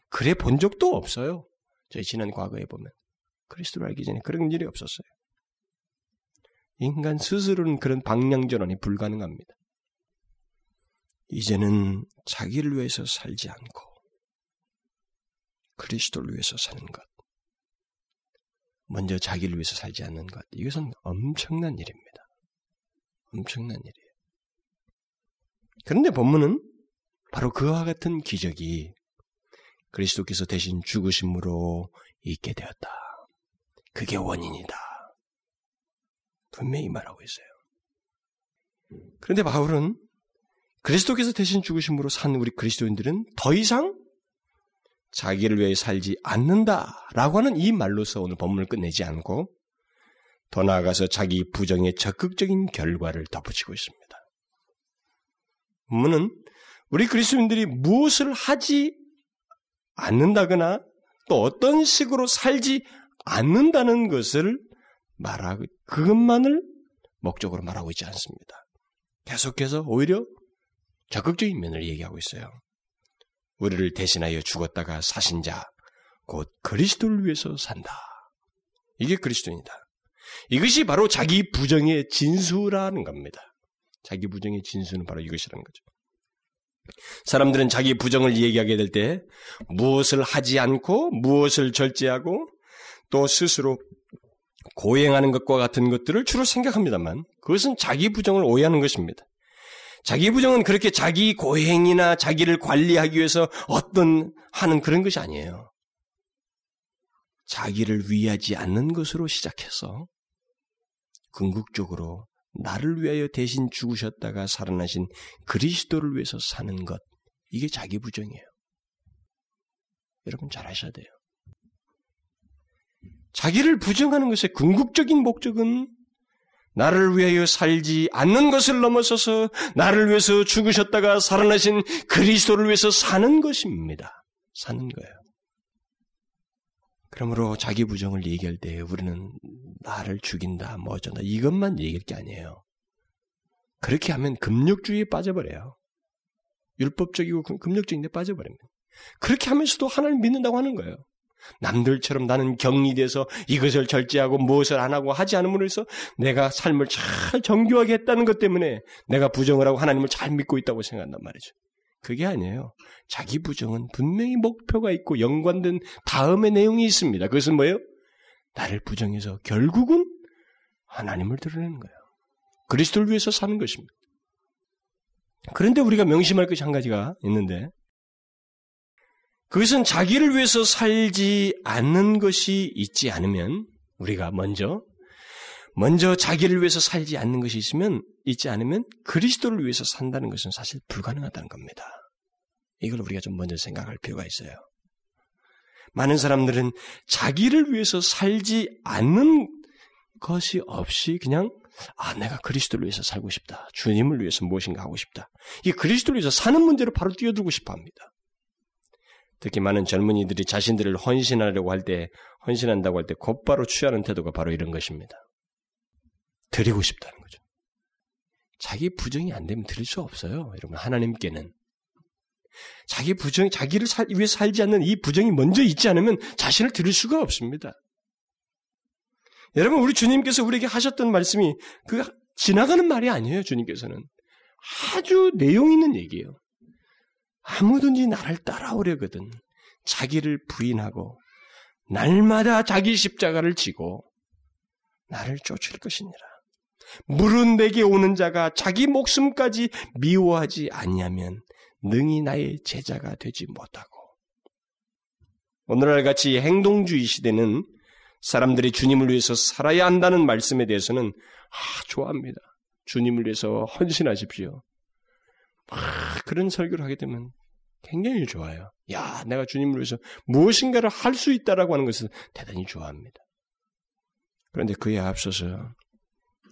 그래 본 적도 없어요. 저희 지난 과거에 보면 그리스도를 알기 전에 그런 일이 없었어요. 인간 스스로는 그런 방향 전환이 불가능합니다. 이제는 자기를 위해서 살지 않고 그리스도를 위해서 사는 것. 먼저 자기를 위해서 살지 않는 것. 이것은 엄청난 일입니다. 엄청난 일이에요. 그런데 본문은 바로 그와 같은 기적이 그리스도께서 대신 죽으심으로 있게 되었다. 그게 원인이다. 분명히 말하고 있어요. 그런데 바울은 그리스도께서 대신 죽으심으로 산 우리 그리스도인들은 더 이상 자기를 위해 살지 않는다라고 하는 이 말로서 오늘 본문을 끝내지 않고 더 나아가서 자기 부정의 적극적인 결과를 덧붙이고 있습니다. 본문은 우리 그리스도인들이 무엇을 하지 않는다거나 또 어떤 식으로 살지 않는다는 것을 말하고 그것만을 목적으로 말하고 있지 않습니다. 계속해서 오히려 적극적인 면을 얘기하고 있어요. 우리를 대신하여 죽었다가 사신 자, 곧 그리스도를 위해서 산다. 이게 그리스도입니다. 이것이 바로 자기 부정의 진수라는 겁니다. 자기 부정의 진수는 바로 이것이라는 거죠. 사람들은 자기 부정을 얘기하게 될 때 무엇을 하지 않고 무엇을 절제하고 또 스스로 고행하는 것과 같은 것들을 주로 생각합니다만 그것은 자기 부정을 오해하는 것입니다. 자기 부정은 그렇게 자기 고행이나 자기를 관리하기 위해서 어떤 하는 그런 것이 아니에요. 자기를 위하지 않는 것으로 시작해서 궁극적으로 나를 위하여 대신 죽으셨다가 살아나신 그리스도를 위해서 사는 것 이게 자기 부정이에요. 여러분 잘 아셔야 돼요. 자기를 부정하는 것의 궁극적인 목적은 나를 위하여 살지 않는 것을 넘어서서 나를 위해서 죽으셨다가 살아나신 그리스도를 위해서 사는 것입니다. 사는 거예요. 그러므로 자기 부정을 얘기할 때 우리는 나를 죽인다, 뭐 어쩐다, 이것만 얘기할 게 아니에요. 그렇게 하면 금욕주의에 빠져버려요. 율법적이고 금욕적인데 빠져버립니다. 그렇게 하면서도 하나님 을 믿는다고 하는 거예요. 남들처럼 나는 격리돼서 이것을 절제하고 무엇을 안 하고 하지 않음으로 해서 내가 삶을 잘 정교하게 했다는 것 때문에 내가 부정을 하고 하나님을 잘 믿고 있다고 생각한단 말이죠. 그게 아니에요. 자기 부정은 분명히 목표가 있고 연관된 다음의 내용이 있습니다. 그것은 뭐예요? 나를 부정해서 결국은 하나님을 드러내는 거예요. 그리스도를 위해서 사는 것입니다. 그런데 우리가 명심할 것이 한 가지가 있는데 그것은 자기를 위해서 살지 않는 것이 있지 않으면 우리가 먼저 먼저 자기를 위해서 살지 않는 것이 있으면 있지 않으면 그리스도를 위해서 산다는 것은 사실 불가능하다는 겁니다. 이걸 우리가 좀 먼저 생각할 필요가 있어요. 많은 사람들은 자기를 위해서 살지 않는 것이 없이 그냥 아 내가 그리스도를 위해서 살고 싶다. 주님을 위해서 무엇인가 하고 싶다. 이 그리스도를 위해서 사는 문제로 바로 뛰어들고 싶어 합니다. 특히 많은 젊은이들이 자신들을 헌신하려고 할 때, 헌신한다고 할 때 곧바로 취하는 태도가 바로 이런 것입니다. 드리고 싶다는 거죠. 자기 부정이 안 되면 드릴 수 없어요. 여러분, 하나님께는. 자기 부정, 자기를 살, 위해 살지 않는 이 부정이 먼저 있지 않으면 자신을 드릴 수가 없습니다. 여러분, 우리 주님께서 우리에게 하셨던 말씀이 그 지나가는 말이 아니에요, 주님께서는. 아주 내용 있는 얘기예요. 아무든지 나를 따라오려거든 자기를 부인하고 날마다 자기 십자가를 지고 나를 쫓을 것이니라. 물은 내게 오는 자가 자기 목숨까지 미워하지 아니하면 능히 나의 제자가 되지 못하고 오늘날 같이 행동주의 시대는 사람들이 주님을 위해서 살아야 한다는 말씀에 대해서는 아, 좋아합니다. 주님을 위해서 헌신하십시오. 아, 그런 설교를 하게 되면 굉장히 좋아요. 야, 내가 주님을 위해서 무엇인가를 할 수 있다라고 하는 것을 대단히 좋아합니다. 그런데 그에 앞서서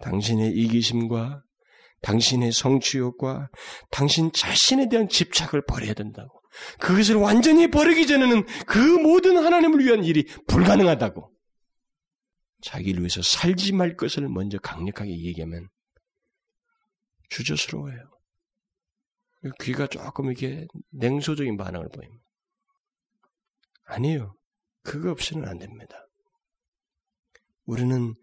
당신의 이기심과 당신의 성취욕과 당신 자신에 대한 집착을 버려야 된다고. 그것을 완전히 버리기 전에는 그 모든 하나님을 위한 일이 불가능하다고. 자기를 위해서 살지 말 것을 먼저 강력하게 얘기하면 주저스러워요. 귀가 조금 이렇게 냉소적인 반응을 보입니다. 아니요. 그거 없이는 안 됩니다. 우리는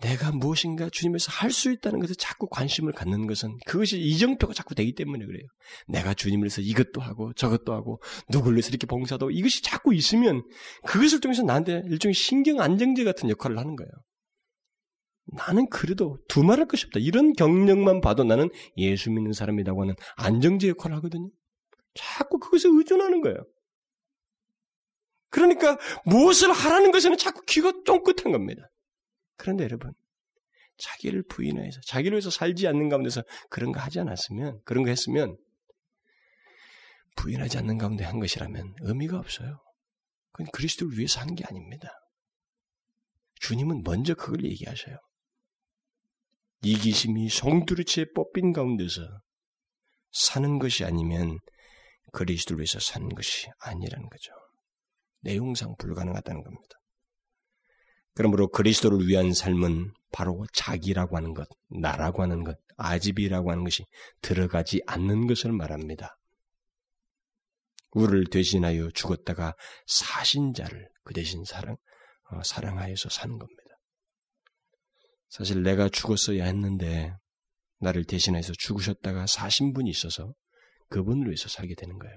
내가 무엇인가 주님에서 할 수 있다는 것에 자꾸 관심을 갖는 것은 그것이 이정표가 자꾸 되기 때문에 그래요. 내가 주님을 위해서 이것도 하고 저것도 하고 누구를 위해서 이렇게 봉사도 이것이 자꾸 있으면 그것을 통해서 나한테 일종의 신경 안정제 같은 역할을 하는 거예요. 나는 그래도 두말할 것이 없다. 이런 경력만 봐도 나는 예수 믿는 사람이라고 하는 안정제 역할을 하거든요. 자꾸 그것에 의존하는 거예요. 그러니까 무엇을 하라는 것에는 자꾸 귀가 쫑긋한 겁니다. 그런데 여러분, 자기를 부인해서 자기를 위해서 살지 않는 가운데서 그런 거 하지 않았으면, 그런 거 했으면, 부인하지 않는 가운데 한 것이라면 의미가 없어요. 그건 그리스도를 위해서 한 게 아닙니다. 주님은 먼저 그걸 얘기하셔요. 이기심이 송두리째 뽑힌 가운데서 사는 것이 아니면 그리스도를 위해서 사는 것이 아니라는 거죠. 내용상 불가능하다는 겁니다. 그러므로 그리스도를 위한 삶은 바로 자기라고 하는 것, 나라고 하는 것, 아집이라고 하는 것이 들어가지 않는 것을 말합니다. 우리를 대신하여 죽었다가 사신 자를 그 대신 사랑, 어, 사랑하여서 사는 겁니다. 사실 내가 죽었어야 했는데 나를 대신해서 죽으셨다가 사신 분이 있어서 그분을 위해서 살게 되는 거예요.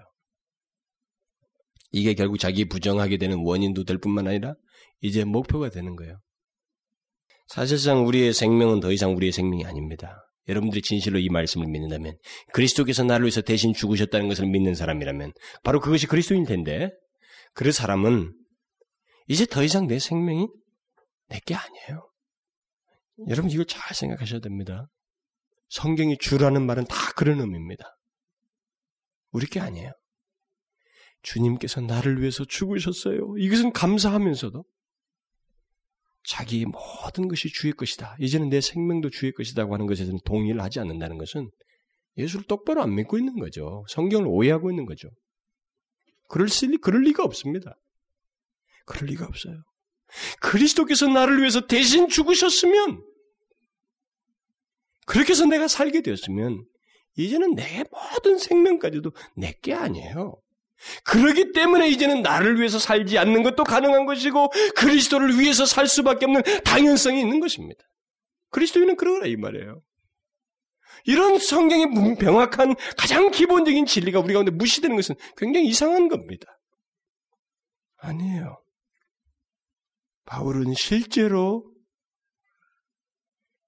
이게 결국 자기 부정하게 되는 원인도 될 뿐만 아니라 이제 목표가 되는 거예요. 사실상 우리의 생명은 더 이상 우리의 생명이 아닙니다. 여러분들이 진실로 이 말씀을 믿는다면 그리스도께서 나를 위해서 대신 죽으셨다는 것을 믿는 사람이라면 바로 그것이 그리스도인 텐데 그 사람은 이제 더 이상 내 생명이 내게 아니에요. 여러분 이걸 잘 생각하셔야 됩니다. 성경이 주라는 말은 다 그런 의미입니다. 우리 게 아니에요. 주님께서 나를 위해서 죽으셨어요. 이것은 감사하면서도 자기 모든 것이 주의 것이다. 이제는 내 생명도 주의 것이다고 하는 것에 서 동의를 하지 않는다는 것은 예수를 똑바로 안 믿고 있는 거죠. 성경을 오해하고 있는 거죠. 그럴, 리, 그럴 리가 없습니다. 그럴 리가 없어요. 그리스도께서 나를 위해서 대신 죽으셨으면 그렇게 해서 내가 살게 되었으면 이제는 내 모든 생명까지도 내게 아니에요. 그러기 때문에 이제는 나를 위해서 살지 않는 것도 가능한 것이고 그리스도를 위해서 살 수밖에 없는 당연성이 있는 것입니다. 그리스도인은 그러라 이 말이에요. 이런 성경의 명확한 가장 기본적인 진리가 우리 가운데 무시되는 것은 굉장히 이상한 겁니다. 아니에요. 바울은 실제로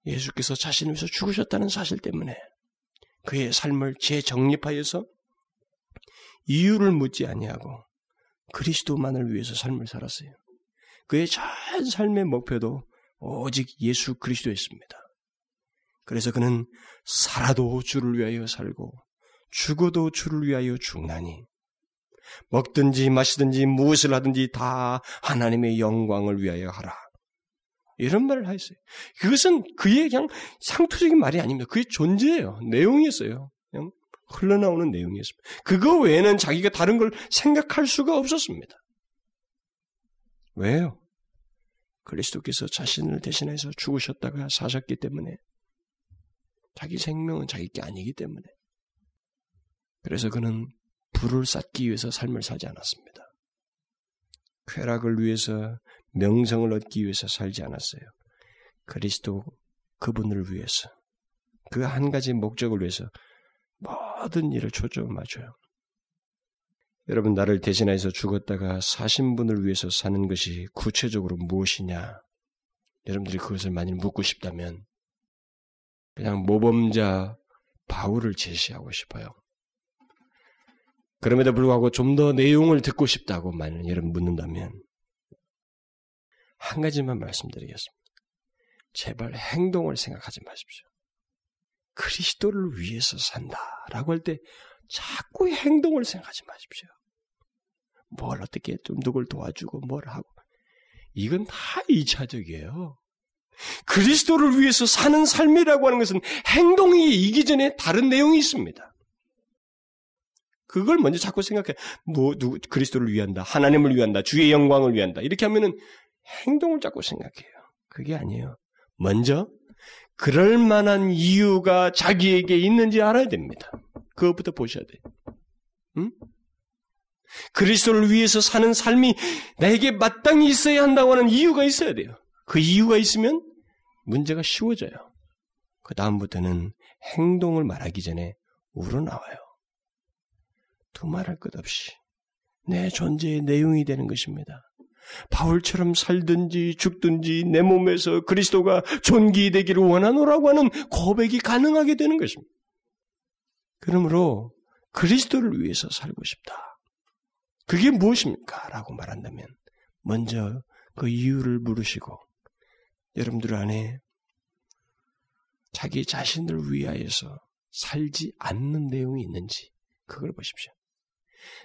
예수께서 자신을 위해서 죽으셨다는 사실 때문에 그의 삶을 재정립하여서 이유를 묻지 아니하고 그리스도만을 위해서 삶을 살았어요. 그의 전 삶의 목표도 오직 예수 그리스도였습니다. 그래서 그는 살아도 주를 위하여 살고 죽어도 주를 위하여 죽나니 먹든지 마시든지 무엇을 하든지 다 하나님의 영광을 위하여 하라. 이런 말을 하였어요. 그것은 그의 그냥 상투적인 말이 아닙니다. 그의 존재예요. 내용이었어요. 그냥 흘러나오는 내용이었습니다. 그거 외에는 자기가 다른 걸 생각할 수가 없었습니다. 왜요? 그리스도께서 자신을 대신해서 죽으셨다가 사셨기 때문에 자기 생명은 자기 게 아니기 때문에 그래서 그는 불을 쌓기 위해서 삶을 살지 않았습니다. 쾌락을 위해서 명성을 얻기 위해서 살지 않았어요. 그리스도 그분을 위해서 그 한 가지 목적을 위해서 모든 일을 초점 맞춰요. 여러분 나를 대신해서 죽었다가 사신 분을 위해서 사는 것이 구체적으로 무엇이냐? 여러분들이 그것을 만일 묻고 싶다면 그냥 모범자 바울을 제시하고 싶어요. 그럼에도 불구하고 좀 더 내용을 듣고 싶다고 만약 여러분 묻는다면 한 가지만 말씀드리겠습니다. 제발 행동을 생각하지 마십시오. 그리스도를 위해서 산다라고 할 때 자꾸 행동을 생각하지 마십시오. 뭘 어떻게 좀 누굴 도와주고 뭘 하고 이건 다 2차적이에요. 그리스도를 위해서 사는 삶이라고 하는 것은 행동이 이기 전에 다른 내용이 있습니다. 그걸 먼저 자꾸 생각해. 뭐, 누구, 그리스도를 위한다. 하나님을 위한다. 주의 영광을 위한다. 이렇게 하면은 행동을 자꾸 생각해요. 그게 아니에요. 먼저, 그럴 만한 이유가 자기에게 있는지 알아야 됩니다. 그것부터 보셔야 돼요. 응? 그리스도를 위해서 사는 삶이 나에게 마땅히 있어야 한다고 하는 이유가 있어야 돼요. 그 이유가 있으면 문제가 쉬워져요. 그 다음부터는 행동을 말하기 전에 우러나와요. 두말할 것 없이 내 존재의 내용이 되는 것입니다. 바울처럼 살든지 죽든지 내 몸에서 그리스도가 존귀되기를 원하노라고 하는 고백이 가능하게 되는 것입니다. 그러므로 그리스도를 위해서 살고 싶다. 그게 무엇입니까? 라고 말한다면 먼저 그 이유를 물으시고 여러분들 안에 자기 자신을 위하여서 살지 않는 내용이 있는지 그걸 보십시오.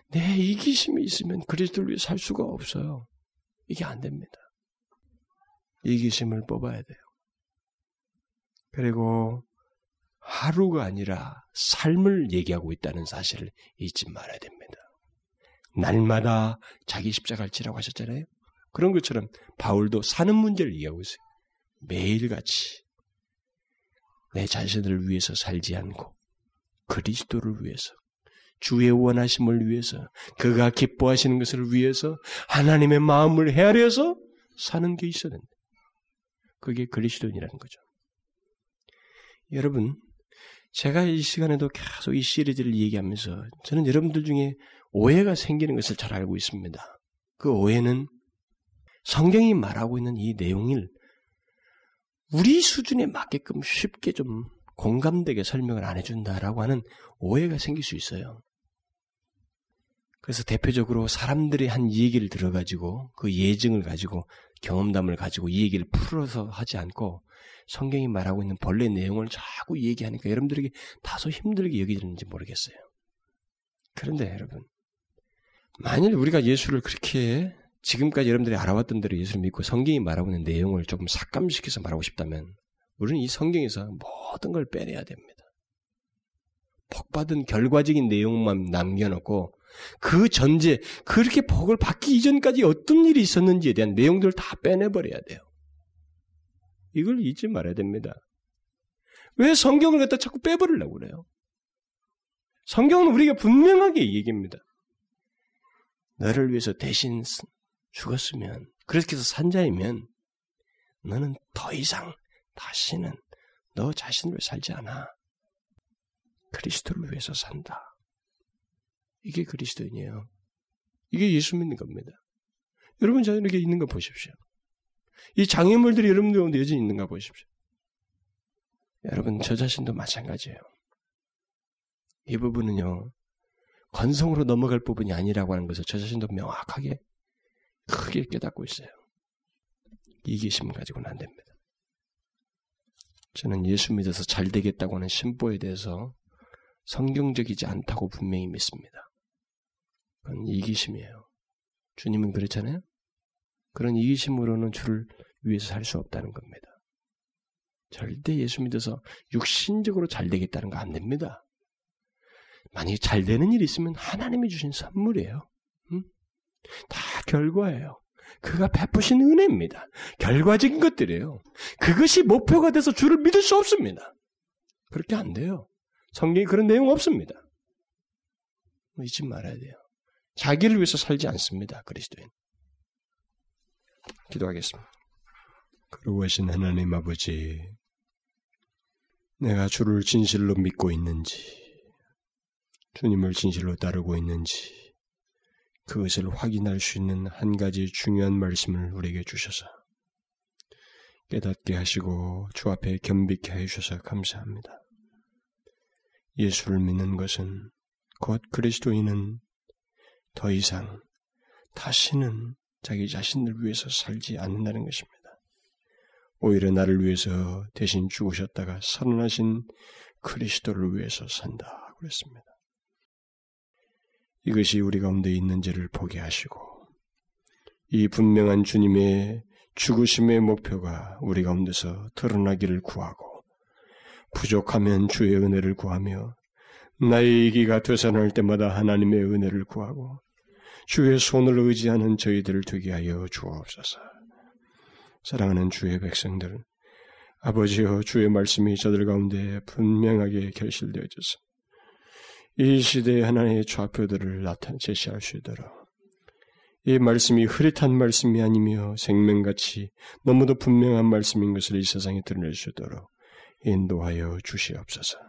내 이기심이 있으면 그리스도를 위해 살 수가 없어요. 이게 안 됩니다. 이기심을 뽑아야 돼요. 그리고 하루가 아니라 삶을 얘기하고 있다는 사실을 잊지 말아야 됩니다. 날마다 자기 십자가를 지라고 하셨잖아요. 그런 것처럼 바울도 사는 문제를 얘기하고 있어요. 매일같이 내 자신을 위해서 살지 않고 그리스도를 위해서 주의 원하심을 위해서 그가 기뻐하시는 것을 위해서 하나님의 마음을 헤아려서 사는 게 있어야 된다. 그게 그리스도인이라는 거죠. 여러분, 제가 이 시간에도 계속 이 시리즈를 얘기하면서 저는 여러분들 중에 오해가 생기는 것을 잘 알고 있습니다. 그 오해는 성경이 말하고 있는 이 내용을 우리 수준에 맞게끔 쉽게 좀 공감되게 설명을 안 해준다라고 하는 오해가 생길 수 있어요. 그래서 대표적으로 사람들이 한 얘기를 들어가지고 그 예증을 가지고 경험담을 가지고 이 얘기를 풀어서 하지 않고 성경이 말하고 있는 본래 내용을 자꾸 얘기하니까 여러분들에게 다소 힘들게 여기는지 모르겠어요. 그런데 여러분, 만일 우리가 예수를 그렇게 지금까지 여러분들이 알아왔던 대로 예수를 믿고 성경이 말하고 있는 내용을 조금 삭감시켜서 말하고 싶다면 우리는 이 성경에서 모든 걸 빼내야 됩니다. 복받은 결과적인 내용만 남겨놓고 그 전제, 그렇게 복을 받기 이전까지 어떤 일이 있었는지에 대한 내용들을 다 빼내버려야 돼요. 이걸 잊지 말아야 됩니다. 왜 성경을 갖다 자꾸 빼버리려고 그래요? 성경은 우리가 분명하게 얘기합니다. 너를 위해서 대신 죽었으면, 그렇게 해서 산자이면, 너는 더 이상 다시는 너 자신을 살지 않아. 그리스도를 위해서 산다. 이게 그리스도인이에요. 이게 예수 믿는 겁니다. 여러분 자신에게 있는 거 보십시오. 이 장애물들이 여러분들 가운데 여전히 있는가 보십시오. 여러분 저 자신도 마찬가지예요. 이 부분은요. 건성으로 넘어갈 부분이 아니라고 하는 것을 저 자신도 명확하게 크게 깨닫고 있어요. 이기심 가지고는 안 됩니다. 저는 예수 믿어서 잘 되겠다고 하는 심보에 대해서 성경적이지 않다고 분명히 믿습니다. 그건 이기심이에요. 주님은 그렇잖아요? 그런 이기심으로는 주를 위해서 살 수 없다는 겁니다. 절대 예수 믿어서 육신적으로 잘 되겠다는 거 안 됩니다. 만약에 잘 되는 일이 있으면 하나님이 주신 선물이에요. 음? 다 결과예요. 그가 베푸신 은혜입니다. 결과적인 것들이에요. 그것이 목표가 돼서 주를 믿을 수 없습니다. 그렇게 안 돼요. 성경에 그런 내용 없습니다. 잊지 말아야 돼요. 자기를 위해서 살지 않습니다. 그리스도인. 기도하겠습니다. 그러고하신 하나님 아버지, 내가 주를 진실로 믿고 있는지, 주님을 진실로 따르고 있는지, 그것을 확인할 수 있는 한 가지 중요한 말씀을 우리에게 주셔서 깨닫게 하시고 주 앞에 겸비케 해주셔서 감사합니다. 예수를 믿는 것은 곧 그리스도인은 더 이상 다시는 자기 자신을 위해서 살지 않는다는 것입니다. 오히려 나를 위해서 대신 죽으셨다가 살아나신 그리스도를 위해서 산다 그랬습니다. 이것이 우리 가운데 있는지를 보게 하시고 이 분명한 주님의 죽으심의 목표가 우리 가운데서 드러나기를 구하고 부족하면 주의 은혜를 구하며 나의 이기가 되살아날 때마다 하나님의 은혜를 구하고 주의 손을 의지하는 저희들을 되게 하여 주옵소서. 사랑하는 주의 백성들, 아버지여 주의 말씀이 저들 가운데 분명하게 결실되어져서 이 시대의 하나님의 좌표들을 나타내 제시할 수 있도록 이 말씀이 흐릿한 말씀이 아니며 생명같이 너무도 분명한 말씀인 것을 이 세상에 드러낼 수 있도록 인도하여 주시옵소서.